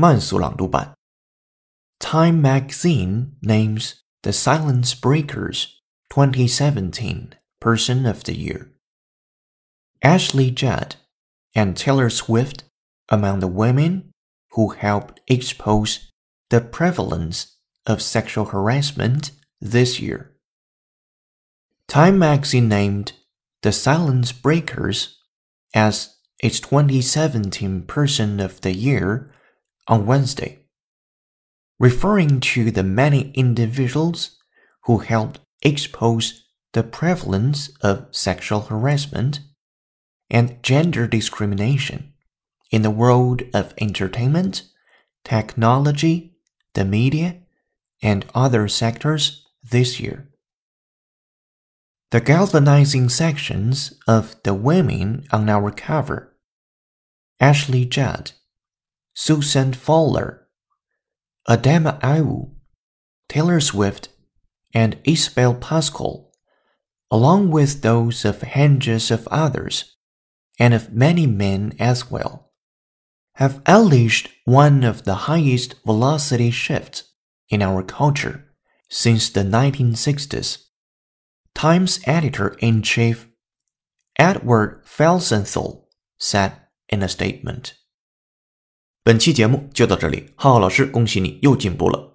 慢速朗读版。Time magazine names the Silence Breakers 2017 Person of the Year. Ashley Judd and Taylor Swift among the women who helped expose the prevalence of sexual harassment this year. Time magazine named the Silence Breakers as its 2017 Person of the Year on Wednesday referring to the many individuals who helped expose the prevalence of sexual harassment and gender discrimination in the world of entertainment, technology, the media, and other sectors this year. The galvanizing sections of the women on our cover Ashley Judd, Susan Fowler, Adama Iwu, Taylor Swift, and Isabel Pascual, along with those of hundreds of others, and of many men as well, have unleashed one of the highest velocity shifts in our culture since the 1960s. Times editor in chief Edward Felsenthal said in a statement. 本期节目就到这里，浩浩老师，恭喜你又进步了。